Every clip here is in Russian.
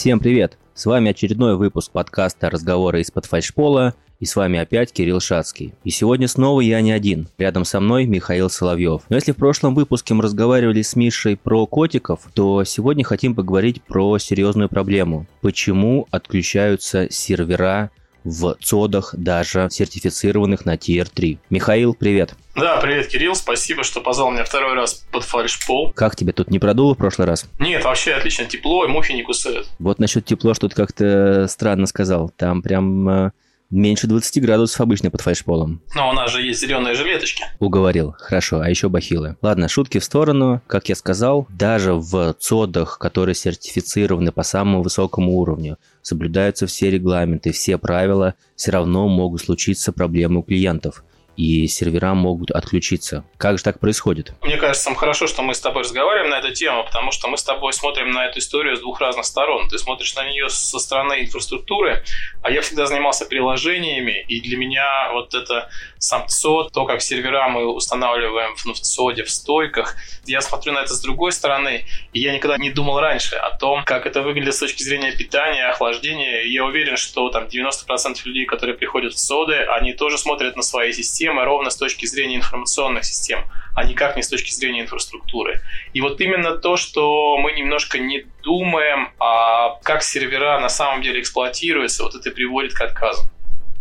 Всем привет! С вами очередной выпуск подкаста «Разговоры из-под фальшпола» и с вами опять Кирилл Шацкий. И сегодня снова я не один. Рядом со мной Михаил Соловьев. Но если в прошлом выпуске мы разговаривали с Мишей про котиков, то сегодня хотим поговорить про серьезную проблему. Почему отключаются сервера в цодах, даже сертифицированных на Tier 3. Михаил, привет. Да, привет, Кирилл, спасибо, что позвал меня второй раз под фальшпол. Как тебе тут не продуло в прошлый раз? Нет, вообще отлично, тепло, и мухи не кусают. Вот насчет тепло, что ты как-то странно сказал. Там прям э, Меньше 20 градусов обычно под фальшполом. Но у нас же есть зеленые жилеточки. Уговорил. Хорошо. А еще бахилы. Ладно, шутки в сторону. Как я сказал, даже в цодах, которые сертифицированы по самому высокому уровню, соблюдаются все регламенты, все правила, все равно могут случиться проблемы у клиентов и сервера могут отключиться. Как же так происходит? Мне кажется, самое хорошо, что мы с тобой разговариваем на эту тему, потому что мы с тобой смотрим на эту историю с двух разных сторон. Ты смотришь на нее со стороны инфраструктуры, а я всегда занимался приложениями, и для меня вот это сам ЦОД, то, как сервера мы устанавливаем в, ЦОДе, в стойках, я смотрю на это с другой стороны, и я никогда не думал раньше о том, как это выглядит с точки зрения питания, охлаждения. Я уверен, что там 90% людей, которые приходят в ЦОДы, они тоже смотрят на свои системы ровно с точки зрения информационных систем, а никак не с точки зрения инфраструктуры. И вот именно то, что мы немножко не думаем, а как сервера на самом деле эксплуатируются, вот это приводит к отказу.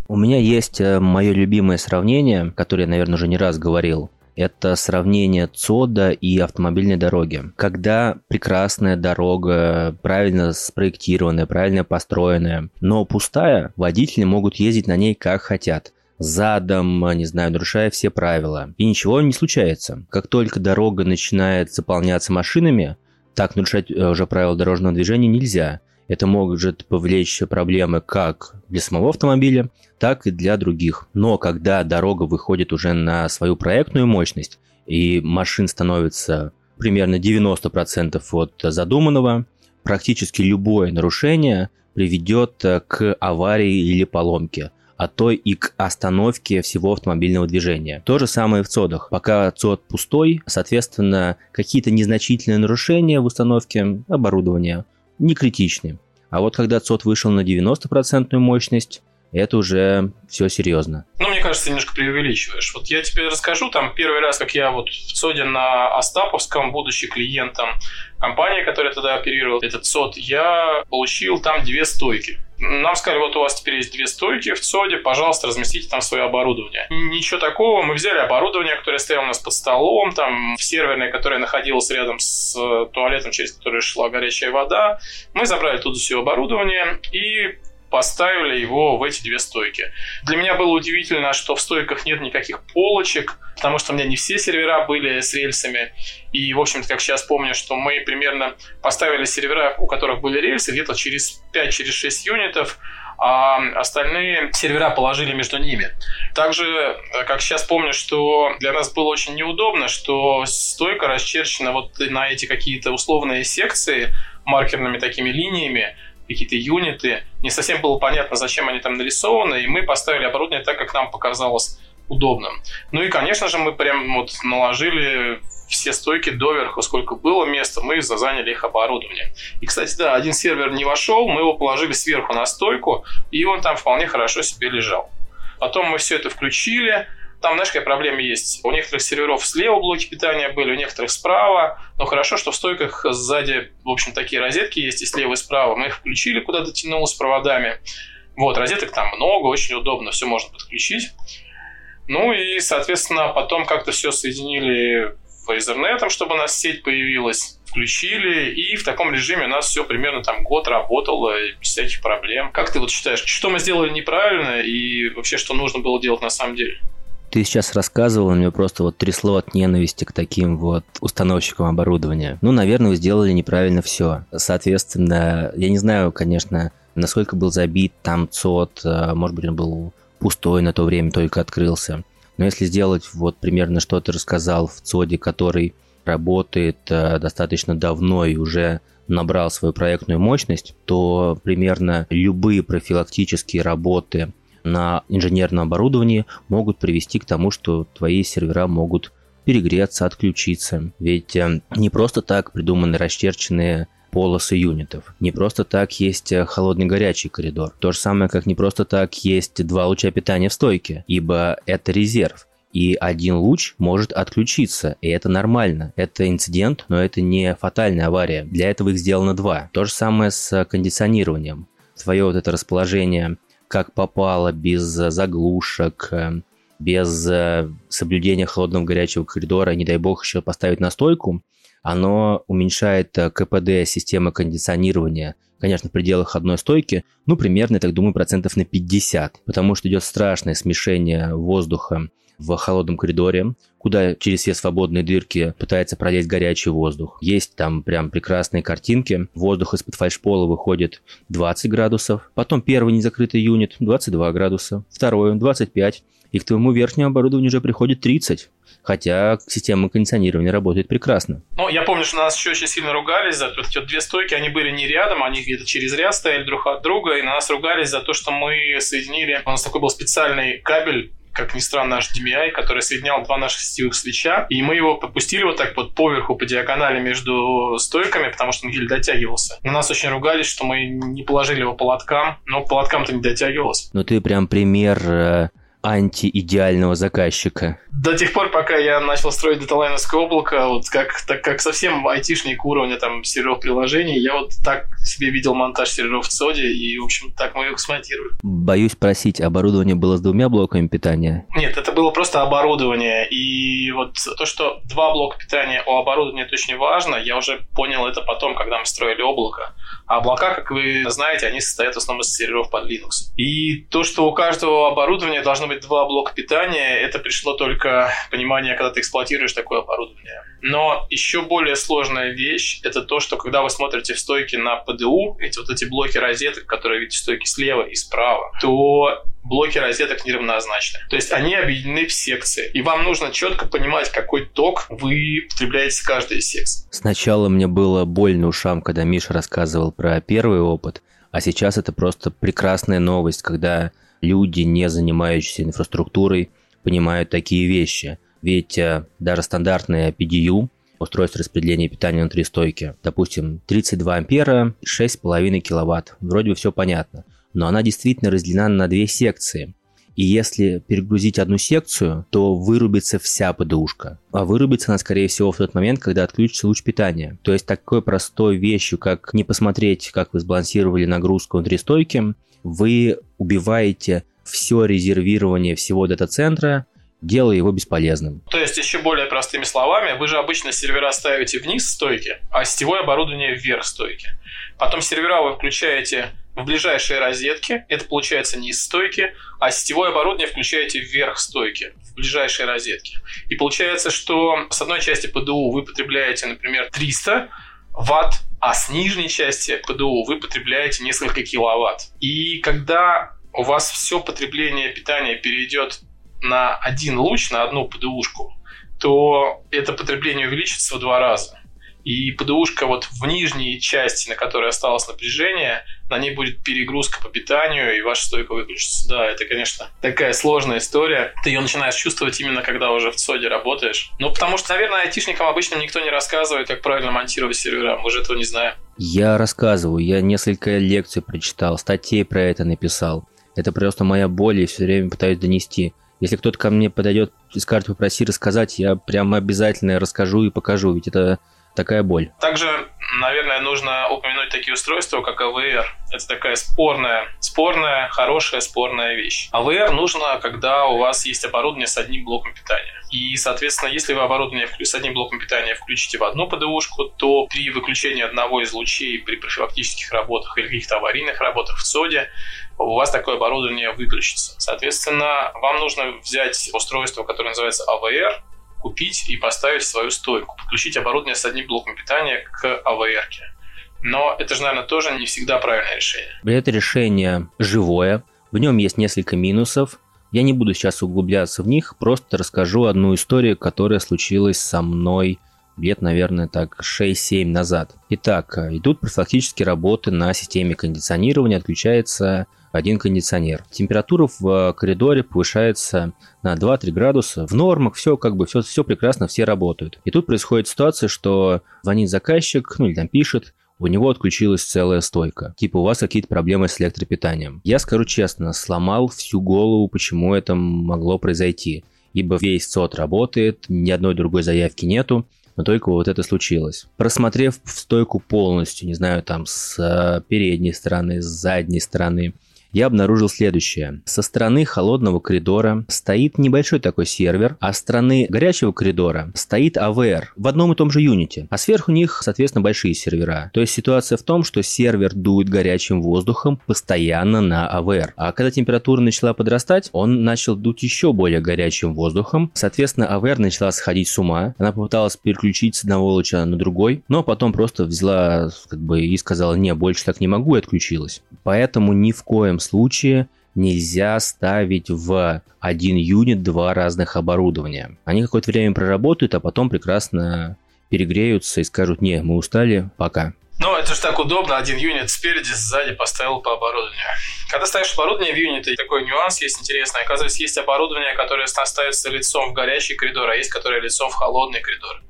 У меня есть э, мое любимое сравнение, которое я, наверное, уже не раз говорил. Это сравнение ЦОДа и автомобильной дороги. Когда прекрасная дорога, правильно спроектированная, правильно построенная, но пустая, водители могут ездить на ней как хотят задом, не знаю, нарушая все правила. И ничего не случается. Как только дорога начинает заполняться машинами, так нарушать э, уже правила дорожного движения нельзя. Это может повлечь проблемы как для самого автомобиля, так и для других. Но когда дорога выходит уже на свою проектную мощность, и машин становится примерно 90% от задуманного, практически любое нарушение приведет э, к аварии или поломке а то и к остановке всего автомобильного движения. То же самое в ЦОДах. Пока ЦОД пустой, соответственно, какие-то незначительные нарушения в установке оборудования не критичны. А вот когда ЦОД вышел на 90% мощность, это уже все серьезно. Ну, мне кажется, немножко преувеличиваешь. Вот я тебе расскажу, там первый раз, как я вот в ЦОДе на Остаповском, будучи клиентом компании, которая тогда оперировала этот ЦОД, я получил там две стойки. Нам сказали, вот у вас теперь есть две стойки в ЦОДе, пожалуйста, разместите там свое оборудование. Ничего такого, мы взяли оборудование, которое стояло у нас под столом, там в серверной, которая находилась рядом с туалетом, через который шла горячая вода. Мы забрали тут все оборудование и поставили его в эти две стойки. Для меня было удивительно, что в стойках нет никаких полочек, потому что у меня не все сервера были с рельсами. И, в общем-то, как сейчас помню, что мы примерно поставили сервера, у которых были рельсы, где-то через 5-6 через юнитов, а остальные сервера положили между ними. Также, как сейчас помню, что для нас было очень неудобно, что стойка расчерчена вот на эти какие-то условные секции маркерными такими линиями, какие-то юниты. Не совсем было понятно, зачем они там нарисованы, и мы поставили оборудование так, как нам показалось удобным. Ну и, конечно же, мы прям вот наложили все стойки доверху, сколько было места, мы заняли их оборудование. И, кстати, да, один сервер не вошел, мы его положили сверху на стойку, и он там вполне хорошо себе лежал. Потом мы все это включили, там, знаешь, какая проблема есть? У некоторых серверов слева блоки питания были, у некоторых справа. Но хорошо, что в стойках сзади, в общем, такие розетки есть и слева, и справа. Мы их включили, куда-то тянуло с проводами. Вот, розеток там много, очень удобно, все можно подключить. Ну и, соответственно, потом как-то все соединили в Ethernet, чтобы у нас сеть появилась включили, и в таком режиме у нас все примерно там год работало, без всяких проблем. Как ты вот считаешь, что мы сделали неправильно и вообще что нужно было делать на самом деле? Ты сейчас рассказывал, мне просто вот трясло от ненависти к таким вот установщикам оборудования. Ну, наверное, вы сделали неправильно все. Соответственно, я не знаю, конечно, насколько был забит там ЦОД, а, может быть, он был пустой на то время, только открылся. Но если сделать вот примерно, что ты рассказал в ЦОДе, который работает а, достаточно давно и уже набрал свою проектную мощность, то примерно любые профилактические работы на инженерном оборудовании могут привести к тому, что твои сервера могут перегреться, отключиться. Ведь э, не просто так придуманы расчерченные полосы юнитов. Не просто так есть э, холодный-горячий коридор. То же самое, как не просто так есть два луча питания в стойке, ибо это резерв. И один луч может отключиться, и это нормально. Это инцидент, но это не фатальная авария. Для этого их сделано два. То же самое с кондиционированием. Твое вот это расположение как попало, без заглушек, э, без э, соблюдения холодного горячего коридора, не дай бог еще поставить на стойку, оно уменьшает э, КПД системы кондиционирования, конечно, в пределах одной стойки, ну, примерно, я так думаю, процентов на 50, потому что идет страшное смешение воздуха в холодном коридоре, куда через все свободные дырки пытается пролезть горячий воздух. Есть там прям прекрасные картинки. Воздух из-под фальшпола выходит 20 градусов. Потом первый незакрытый юнит 22 градуса. Второй 25. И к твоему верхнему оборудованию уже приходит 30 хотя система кондиционирования работает прекрасно. Ну, я помню, что нас еще очень сильно ругались за то, что две стойки, они были не рядом, они где-то через ряд стояли друг от друга, и на нас ругались за то, что мы соединили, у нас такой был специальный кабель как ни странно, HDMI, который соединял два наших сетевых свеча, и мы его попустили вот так вот поверху, по диагонали между стойками, потому что он еле дотягивался. На нас очень ругались, что мы не положили его по лоткам, но по лоткам-то не дотягивалось. Ну ты прям пример э, антиидеального заказчика. До тех пор, пока я начал строить даталайновское облако, вот как, так как совсем айтишник уровня там серверов приложений, я вот так себе видел монтаж серверов в ЦОДе, и, в общем, так мы их смонтировали. Боюсь просить, оборудование было с двумя блоками питания? Нет, это было просто оборудование, и вот то, что два блока питания у оборудования это очень важно, я уже понял это потом, когда мы строили облако. А облака, как вы знаете, они состоят в основном из серверов под Linux. И то, что у каждого оборудования должно быть два блока питания, это пришло только понимание, когда ты эксплуатируешь такое оборудование. Но еще более сложная вещь – это то, что когда вы смотрите в стойке на PDU, эти вот эти блоки розеток, которые видите в стойке слева и справа, то блоки розеток неравнозначны. То есть они объединены в секции. И вам нужно четко понимать, какой ток вы потребляете в каждой из секций. Сначала мне было больно ушам, когда Миша рассказывал про первый опыт, а сейчас это просто прекрасная новость, когда люди, не занимающиеся инфраструктурой, понимают такие вещи. Ведь э, даже стандартная PDU, устройство распределения питания внутри стойки, допустим, 32 ампера, 6,5 киловатт, вроде бы все понятно – но она действительно разделена на две секции. И если перегрузить одну секцию, то вырубится вся ПДУшка. А вырубится она, скорее всего, в тот момент, когда отключится луч питания. То есть такой простой вещью, как не посмотреть, как вы сбалансировали нагрузку внутри стойки, вы убиваете все резервирование всего дата-центра, делая его бесполезным. То есть, еще более простыми словами, вы же обычно сервера ставите вниз стойки, а сетевое оборудование вверх стойки. Потом сервера вы включаете в ближайшие розетки, это получается не из стойки, а сетевое оборудование включаете вверх стойки, в ближайшие розетки. И получается, что с одной части ПДУ вы потребляете, например, 300 ватт, а с нижней части ПДУ вы потребляете несколько киловатт. И когда у вас все потребление питания перейдет на один луч, на одну ПДУшку, то это потребление увеличится в два раза. И ПДУшка вот в нижней части, на которой осталось напряжение, на ней будет перегрузка по питанию, и ваша стойка выключится. Да, это, конечно, такая сложная история. Ты ее начинаешь чувствовать именно когда уже в ЦОДе работаешь. Ну, потому что, наверное, айтишникам обычно никто не рассказывает, как правильно монтировать сервера. Мы же этого не знаем. Я рассказываю, я несколько лекций прочитал, статей про это написал. Это просто моя боль, и все время пытаюсь донести. Если кто-то ко мне подойдет и скажет, попроси рассказать, я прямо обязательно расскажу и покажу, ведь это такая боль. Также, наверное, нужно упомянуть такие устройства, как AVR. Это такая спорная, спорная, хорошая, спорная вещь. AVR нужно, когда у вас есть оборудование с одним блоком питания. И, соответственно, если вы оборудование с одним блоком питания включите в одну ПДУшку, то при выключении одного из лучей при профилактических работах или каких-то аварийных работах в СОДе у вас такое оборудование выключится. Соответственно, вам нужно взять устройство, которое называется AVR, купить и поставить свою стойку, подключить оборудование с одним блоком питания к AVR. Но это же, наверное, тоже не всегда правильное решение. Это решение живое, в нем есть несколько минусов. Я не буду сейчас углубляться в них, просто расскажу одну историю, которая случилась со мной лет, наверное, так 6-7 назад. Итак, идут профилактические работы на системе кондиционирования, отключается один кондиционер. Температура в э, коридоре повышается на 2-3 градуса. В нормах все как бы все, все прекрасно, все работают. И тут происходит ситуация, что звонит заказчик, ну или там пишет, у него отключилась целая стойка. Типа у вас какие-то проблемы с электропитанием. Я скажу честно, сломал всю голову, почему это могло произойти. Ибо весь СОТ работает, ни одной другой заявки нету, но только вот это случилось. Просмотрев стойку полностью, не знаю, там с э, передней стороны, с задней стороны, я обнаружил следующее. Со стороны холодного коридора стоит небольшой такой сервер, а с стороны горячего коридора стоит AVR в одном и том же юните, а сверху них, соответственно, большие сервера. То есть ситуация в том, что сервер дует горячим воздухом постоянно на AVR. А когда температура начала подрастать, он начал дуть еще более горячим воздухом. Соответственно, AVR начала сходить с ума. Она попыталась переключить с одного луча на другой, но потом просто взяла как бы и сказала, не, больше так не могу, и отключилась. Поэтому ни в коем случае нельзя ставить в один юнит два разных оборудования. Они какое-то время проработают, а потом прекрасно перегреются и скажут, не, мы устали, пока. Ну, это же так удобно, один юнит спереди, сзади поставил по оборудованию. Когда ставишь оборудование в юниты, такой нюанс есть интересный. Оказывается, есть оборудование, которое ставится лицом в горячий коридор, а есть, которое лицом в холодный коридор.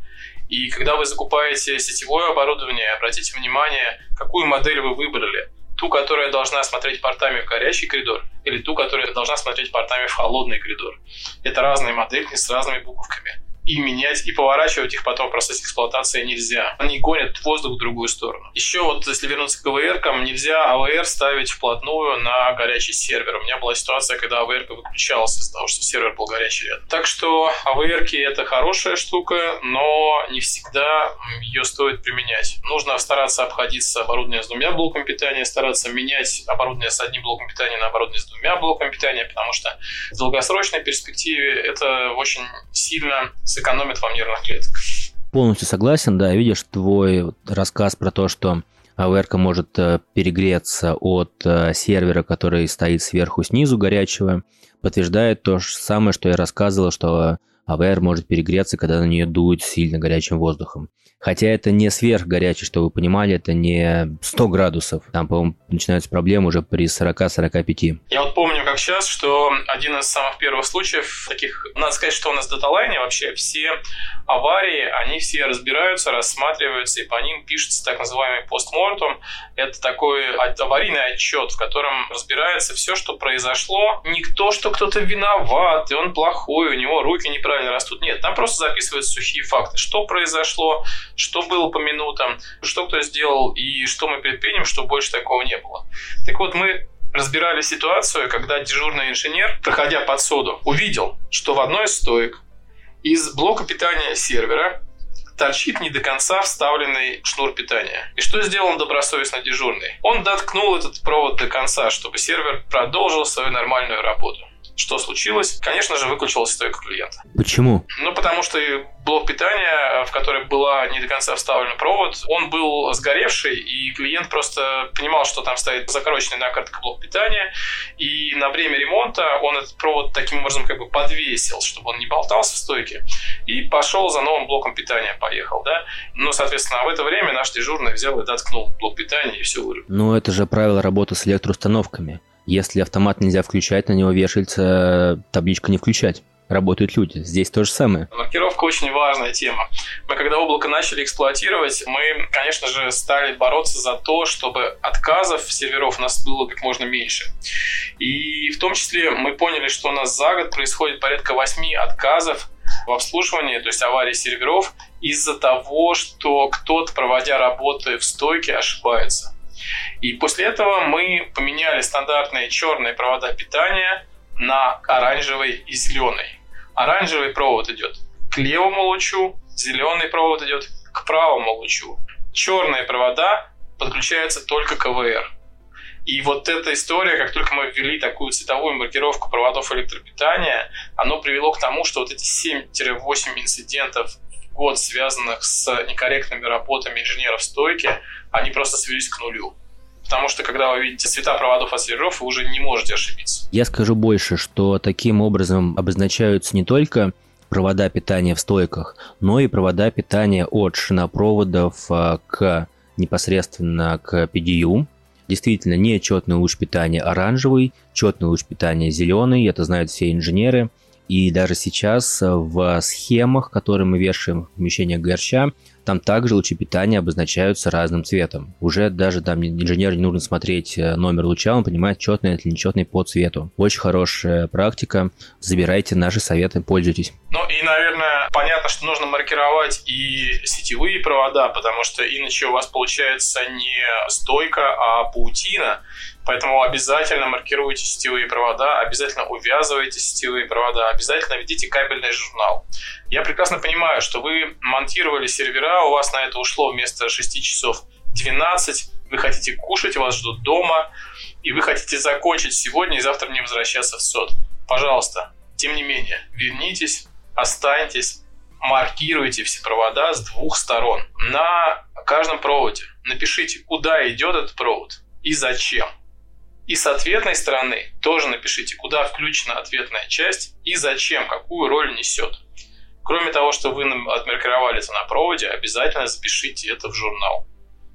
И когда вы закупаете сетевое оборудование, обратите внимание, какую модель вы выбрали – ту, которая должна смотреть портами в горячий коридор, или ту, которая должна смотреть портами в холодный коридор. Это разные модельки с разными буковками и менять, и поворачивать их потом в процессе эксплуатации нельзя. Они гонят воздух в другую сторону. Еще вот, если вернуться к АВР, нельзя АВР ставить вплотную на горячий сервер. У меня была ситуация, когда АВР выключалась из-за того, что сервер был горячий рядом. Так что АВР это хорошая штука, но не всегда ее стоит применять. Нужно стараться обходиться оборудование с двумя блоками питания, стараться менять оборудование с одним блоком питания на оборудование с двумя блоками питания, потому что в долгосрочной перспективе это очень сильно сэкономит вам нервных клеток. Полностью согласен, да, видишь твой рассказ про то, что АВР может э, перегреться от э, сервера, который стоит сверху снизу горячего, подтверждает то же самое, что я рассказывал, что АВР может перегреться, когда на нее дует сильно горячим воздухом. Хотя это не сверхгорячий, что вы понимали, это не 100 градусов. Там, по-моему, начинаются проблемы уже при 40-45. Я вот помню, как сейчас, что один из самых первых случаев таких... Надо сказать, что у нас в даталайне вообще все аварии, они все разбираются, рассматриваются, и по ним пишется так называемый постмортум. Это такой аварийный отчет, в котором разбирается все, что произошло. Не то, что кто-то виноват, и он плохой, у него руки неправильно растут. Нет, там просто записываются сухие факты. Что произошло, что было по минутам, что кто сделал и что мы предпримем, чтобы больше такого не было. Так вот, мы разбирали ситуацию, когда дежурный инженер, проходя под соду, увидел, что в одной из стоек из блока питания сервера торчит не до конца вставленный шнур питания. И что сделал добросовестно дежурный? Он доткнул этот провод до конца, чтобы сервер продолжил свою нормальную работу. Что случилось? Конечно же, выключилась стойка клиента. Почему? Ну, потому что блок питания, в который была не до конца вставлен провод, он был сгоревший, и клиент просто понимал, что там стоит закороченный накоротко блок питания, и на время ремонта он этот провод таким образом как бы подвесил, чтобы он не болтался в стойке, и пошел за новым блоком питания, поехал, да. Ну, соответственно, в это время наш дежурный взял и доткнул блок питания, и все вырубил. Ну, это же правило работы с электроустановками. Если автомат нельзя включать, на него вешается табличка «не включать» работают люди. Здесь то же самое. Маркировка очень важная тема. Мы когда облако начали эксплуатировать, мы, конечно же, стали бороться за то, чтобы отказов серверов у нас было как можно меньше. И в том числе мы поняли, что у нас за год происходит порядка 8 отказов в обслуживании, то есть аварии серверов, из-за того, что кто-то, проводя работы в стойке, ошибается. И после этого мы поменяли стандартные черные провода питания на оранжевый и зеленый. Оранжевый провод идет к левому лучу, зеленый провод идет к правому лучу. Черные провода подключаются только к ВР. И вот эта история, как только мы ввели такую цветовую маркировку проводов электропитания, оно привело к тому, что вот эти 7-8 инцидентов год, связанных с некорректными работами инженеров стойки, они просто свелись к нулю. Потому что, когда вы видите цвета проводов от серверов, вы уже не можете ошибиться. Я скажу больше, что таким образом обозначаются не только провода питания в стойках, но и провода питания от шинопроводов а, к непосредственно к PDU. Действительно, не четный луч питания оранжевый, четный луч питания зеленый, это знают все инженеры. И даже сейчас в схемах, которые мы вешаем в помещение горща, там также лучи питания обозначаются разным цветом. Уже даже там инженеру не нужно смотреть э, номер луча, он понимает, четный это или нечетный по цвету. Очень хорошая практика. Забирайте наши советы, пользуйтесь. Ну и, наверное, понятно, что нужно маркировать и сетевые провода, потому что иначе у вас получается не стойка, а паутина. Поэтому обязательно маркируйте сетевые провода, обязательно увязывайте сетевые провода, обязательно ведите кабельный журнал. Я прекрасно понимаю, что вы монтировали сервера, у вас на это ушло вместо 6 часов 12, вы хотите кушать, вас ждут дома, и вы хотите закончить сегодня и завтра не возвращаться в СОД. Пожалуйста, тем не менее, вернитесь, останьтесь, маркируйте все провода с двух сторон. На каждом проводе напишите, куда идет этот провод и зачем. И с ответной стороны тоже напишите, куда включена ответная часть и зачем, какую роль несет. Кроме того, что вы отмаркировали это на проводе, обязательно запишите это в журнал.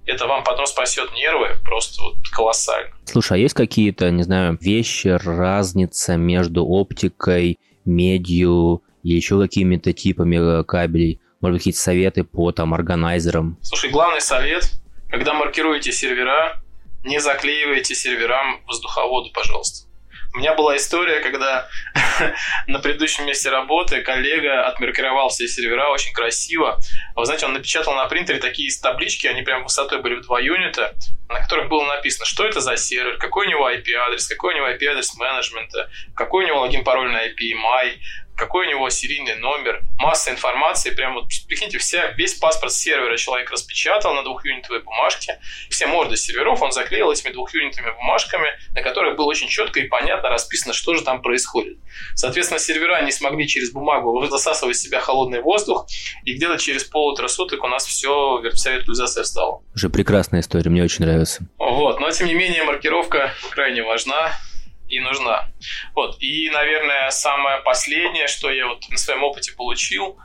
Это вам потом спасет нервы просто вот колоссально. Слушай, а есть какие-то, не знаю, вещи, разница между оптикой, медью и еще какими-то типами э, кабелей? Может быть, какие-то советы по там органайзерам? Слушай, главный совет, когда маркируете сервера, не заклеивайте серверам воздуховоды, пожалуйста. У меня была история, когда на предыдущем месте работы коллега отмаркировал все сервера очень красиво. Вы знаете, он напечатал на принтере такие таблички, они прям высотой были в 2 юнита, на которых было написано, что это за сервер, какой у него IP-адрес, какой у него IP-адрес менеджмента, какой у него логин пароль на IP-MAI, какой у него серийный номер, масса информации, прям вот, прикиньте, вся, весь паспорт сервера человек распечатал на двухюнитовой бумажке, все морды серверов он заклеил этими двухюнитовыми бумажками, на которых было очень четко и понятно расписано, что же там происходит. Соответственно, сервера не смогли через бумагу засасывать в себя холодный воздух, и где-то через полутора суток у нас все вся виртуализация встала. Уже прекрасная история, мне очень нравится. Вот, но тем не менее маркировка крайне важна и нужна. Вот. И, наверное, самое последнее, что я вот на своем опыте получил,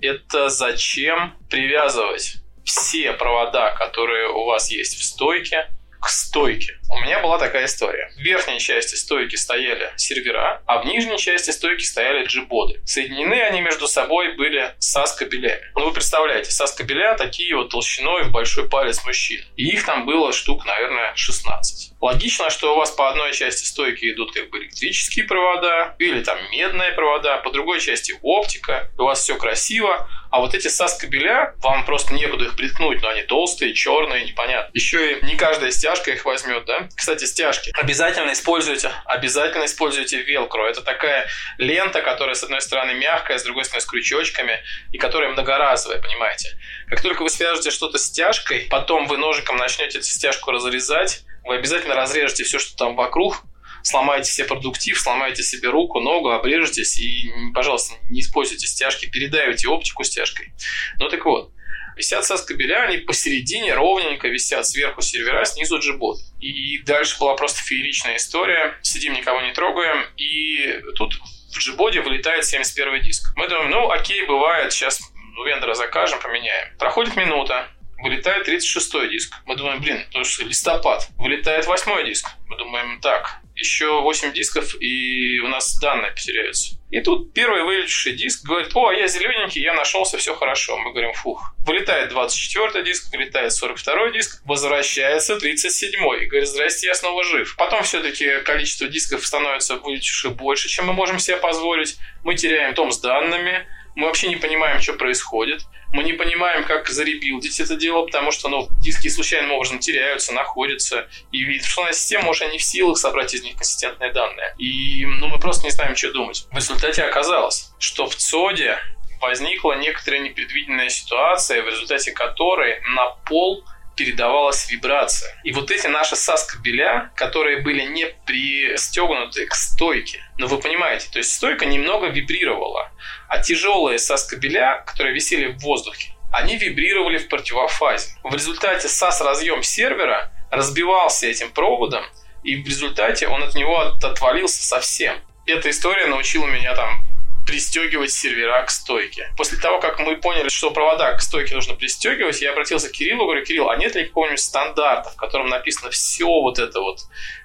это зачем привязывать все провода, которые у вас есть в стойке, к стойке. У меня была такая история. В верхней части стойки стояли сервера, а в нижней части стойки стояли джибоды. Соединены они между собой были SAS-кабелями. Ну, вы представляете, SAS-кабеля такие вот толщиной в большой палец мужчин. И их там было штук, наверное, 16. Логично, что у вас по одной части стойки идут как бы электрические провода или там медные провода, по другой части оптика, у вас все красиво, а вот эти SAS-кабеля, вам просто некуда их приткнуть, но они толстые, черные, непонятно. Еще и не каждая стяжка их возьмет, да? Кстати, стяжки. Обязательно используйте, обязательно используйте велкро. Это такая лента, которая с одной стороны мягкая, с другой стороны с крючочками, и которая многоразовая, понимаете? Как только вы свяжете что-то стяжкой, потом вы ножиком начнете эту стяжку разрезать, вы обязательно разрежете все, что там вокруг, сломаете себе продуктив, сломаете себе руку, ногу, обрежетесь и, пожалуйста, не используйте стяжки, передавите оптику стяжкой. Ну так вот, висят SAS-кабеля, они посередине ровненько висят сверху сервера, снизу джибот. И дальше была просто фееричная история. Сидим, никого не трогаем, и тут в джибоде вылетает 71 диск. Мы думаем, ну окей, бывает, сейчас у вендора закажем, поменяем. Проходит минута, вылетает 36-й диск. Мы думаем, блин, ну что, листопад. Вылетает 8 диск. Мы думаем, так, еще 8 дисков, и у нас данные потеряются. И тут первый вылетевший диск говорит, о, я зелененький, я нашелся, все хорошо. Мы говорим, фух. Вылетает 24 диск, вылетает 42 диск, возвращается 37-й. И говорит, здрасте, я снова жив. Потом все-таки количество дисков становится вылетевших больше, чем мы можем себе позволить. Мы теряем том с данными, мы вообще не понимаем, что происходит. Мы не понимаем, как заребилдить это дело, потому что ну, диски случайным образом теряются, находятся. И информационная система уже не в силах собрать из них консистентные данные. И ну, мы просто не знаем, что думать. В результате оказалось, что в ЦОДе возникла некоторая непредвиденная ситуация, в результате которой на пол передавалась вибрация. И вот эти наши SAS-кабеля, которые были не пристегнуты к стойке, но вы понимаете, то есть стойка немного вибрировала, а тяжелые SAS-кабеля, которые висели в воздухе, они вибрировали в противофазе. В результате SAS-разъем сервера разбивался этим проводом, и в результате он от него отвалился совсем. Эта история научила меня там пристегивать сервера к стойке. После того, как мы поняли, что провода к стойке нужно пристегивать, я обратился к Кириллу, говорю, Кирилл, а нет ли какого-нибудь стандарта, в котором написано все вот это вот,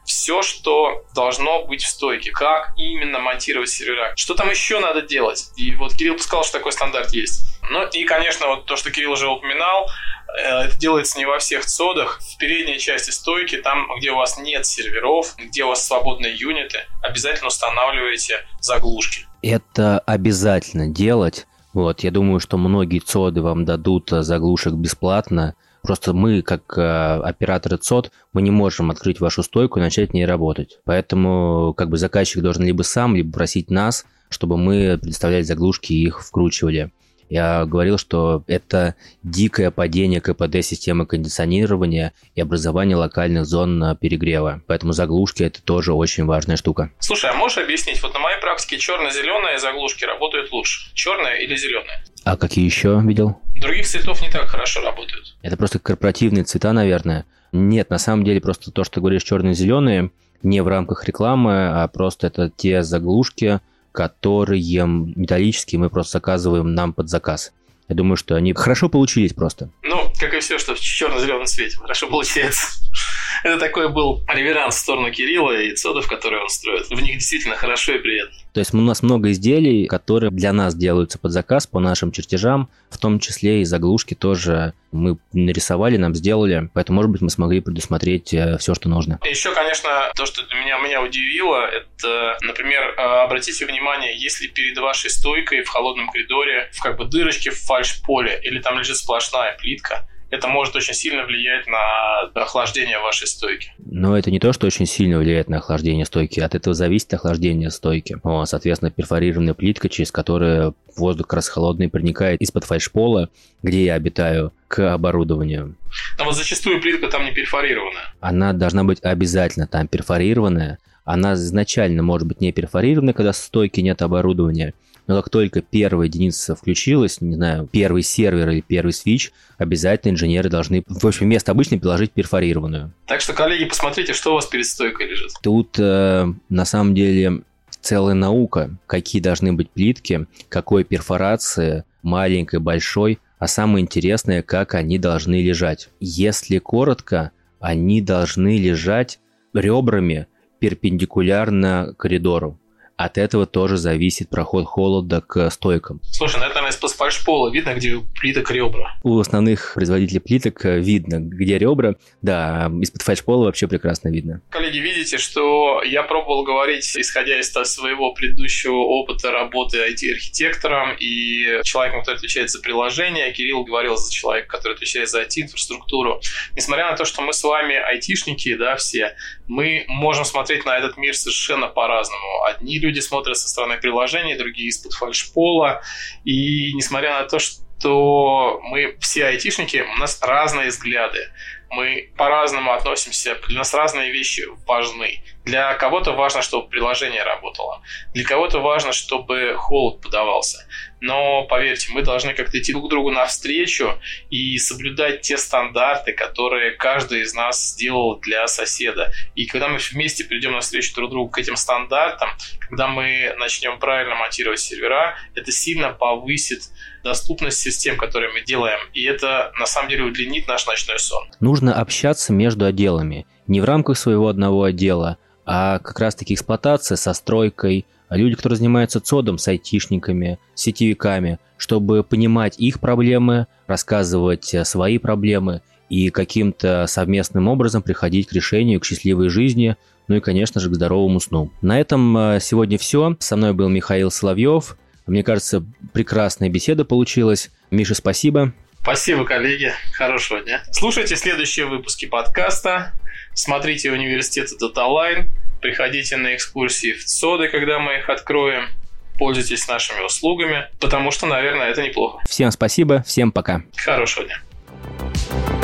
все, что должно быть в стойке, как именно монтировать сервера, что там еще надо делать? И вот Кирилл сказал, что такой стандарт есть. Ну и, конечно, вот то, что Кирилл уже упоминал, э, это делается не во всех цодах. В передней части стойки, там, где у вас нет серверов, где у вас свободные юниты, обязательно устанавливайте заглушки. Это обязательно делать. Вот, я думаю, что многие цоды вам дадут заглушек бесплатно. Просто мы, как э, операторы ЦОД, мы не можем открыть вашу стойку и начать в ней работать. Поэтому как бы заказчик должен либо сам, либо просить нас, чтобы мы предоставляли заглушки и их вкручивали. Я говорил, что это дикое падение КПД системы кондиционирования и образование локальных зон перегрева. Поэтому заглушки это тоже очень важная штука. Слушай, а можешь объяснить, вот на моей практике черно-зеленые заглушки работают лучше. Черная или зеленая? А какие еще видел? Других цветов не так хорошо работают. Это просто корпоративные цвета, наверное. Нет, на самом деле просто то, что ты говоришь черные-зеленые, не в рамках рекламы, а просто это те заглушки, которые металлические, мы просто заказываем нам под заказ. Я думаю, что они хорошо получились просто. Ну, как и все, что в черно-зеленом цвете. Хорошо получается. Это такой был реверанс в сторону Кирилла и цодов, которые он строит. В них действительно хорошо и приятно. То есть у нас много изделий, которые для нас делаются под заказ по нашим чертежам, в том числе и заглушки тоже мы нарисовали, нам сделали, поэтому, может быть, мы смогли предусмотреть э, все, что нужно. Еще, конечно, то, что меня, меня удивило, это, например, э, обратите внимание, если перед вашей стойкой в холодном коридоре в как бы дырочке в фальш-поле или там лежит сплошная плитка, это может очень сильно влиять на охлаждение вашей стойки. Но это не то, что очень сильно влияет на охлаждение стойки. От этого зависит охлаждение стойки. Соответственно, перфорированная плитка, через которую воздух как раз холодный проникает из-под фальшпола, где я обитаю, к оборудованию. Но вот зачастую плитка там не перфорированная. Она должна быть обязательно там перфорированная. Она изначально может быть не перфорированная, когда в стойке нет оборудования но как только первая единица включилась, не знаю, первый сервер или первый свич, обязательно инженеры должны, в общем, вместо обычной приложить перфорированную. Так что, коллеги, посмотрите, что у вас перед стойкой лежит. Тут, э, на самом деле, целая наука, какие должны быть плитки, какой перфорации, маленькой, большой, а самое интересное, как они должны лежать. Если коротко, они должны лежать ребрами перпендикулярно коридору от этого тоже зависит проход холода к стойкам. Слушай, ну это, наверное, из-под фальшпола видно, где плиток ребра. У основных производителей плиток э, видно, где ребра. Да, из-под фальшпола вообще прекрасно видно. Коллеги, видите, что я пробовал говорить, исходя из своего предыдущего опыта работы IT-архитектором и человеком, который отвечает за приложение. Кирилл говорил за человека, который отвечает за IT-инфраструктуру. Несмотря на то, что мы с вами айтишники, да, все, мы можем смотреть на этот мир совершенно по-разному. Одни люди смотрят со стороны приложений, другие из-под фальшпола. И несмотря на то, что мы все айтишники, у нас разные взгляды мы по-разному относимся, для нас разные вещи важны. Для кого-то важно, чтобы приложение работало, для кого-то важно, чтобы холод подавался. Но поверьте, мы должны как-то идти друг другу навстречу и соблюдать те стандарты, которые каждый из нас сделал для соседа. И когда мы вместе придем навстречу друг другу к этим стандартам, когда мы начнем правильно монтировать сервера, это сильно повысит доступность систем, которые мы делаем. И это на самом деле удлинит наш ночной сон. Нужно общаться между отделами. Не в рамках своего одного отдела, а как раз-таки эксплуатация со стройкой, люди, которые занимаются ЦОДом с айтишниками, сетевиками, чтобы понимать их проблемы, рассказывать э, свои проблемы и каким-то совместным образом приходить к решению, к счастливой жизни, ну и, конечно же, к здоровому сну. На этом э, сегодня все. Со мной был Михаил Соловьев. Мне кажется, прекрасная беседа получилась. Миша, спасибо. Спасибо, коллеги. Хорошего дня. Слушайте следующие выпуски подкаста. Смотрите университеты Даталайн приходите на экскурсии в ЦОДы, когда мы их откроем. Пользуйтесь нашими услугами, потому что, наверное, это неплохо. Всем спасибо, всем пока. Хорошего дня.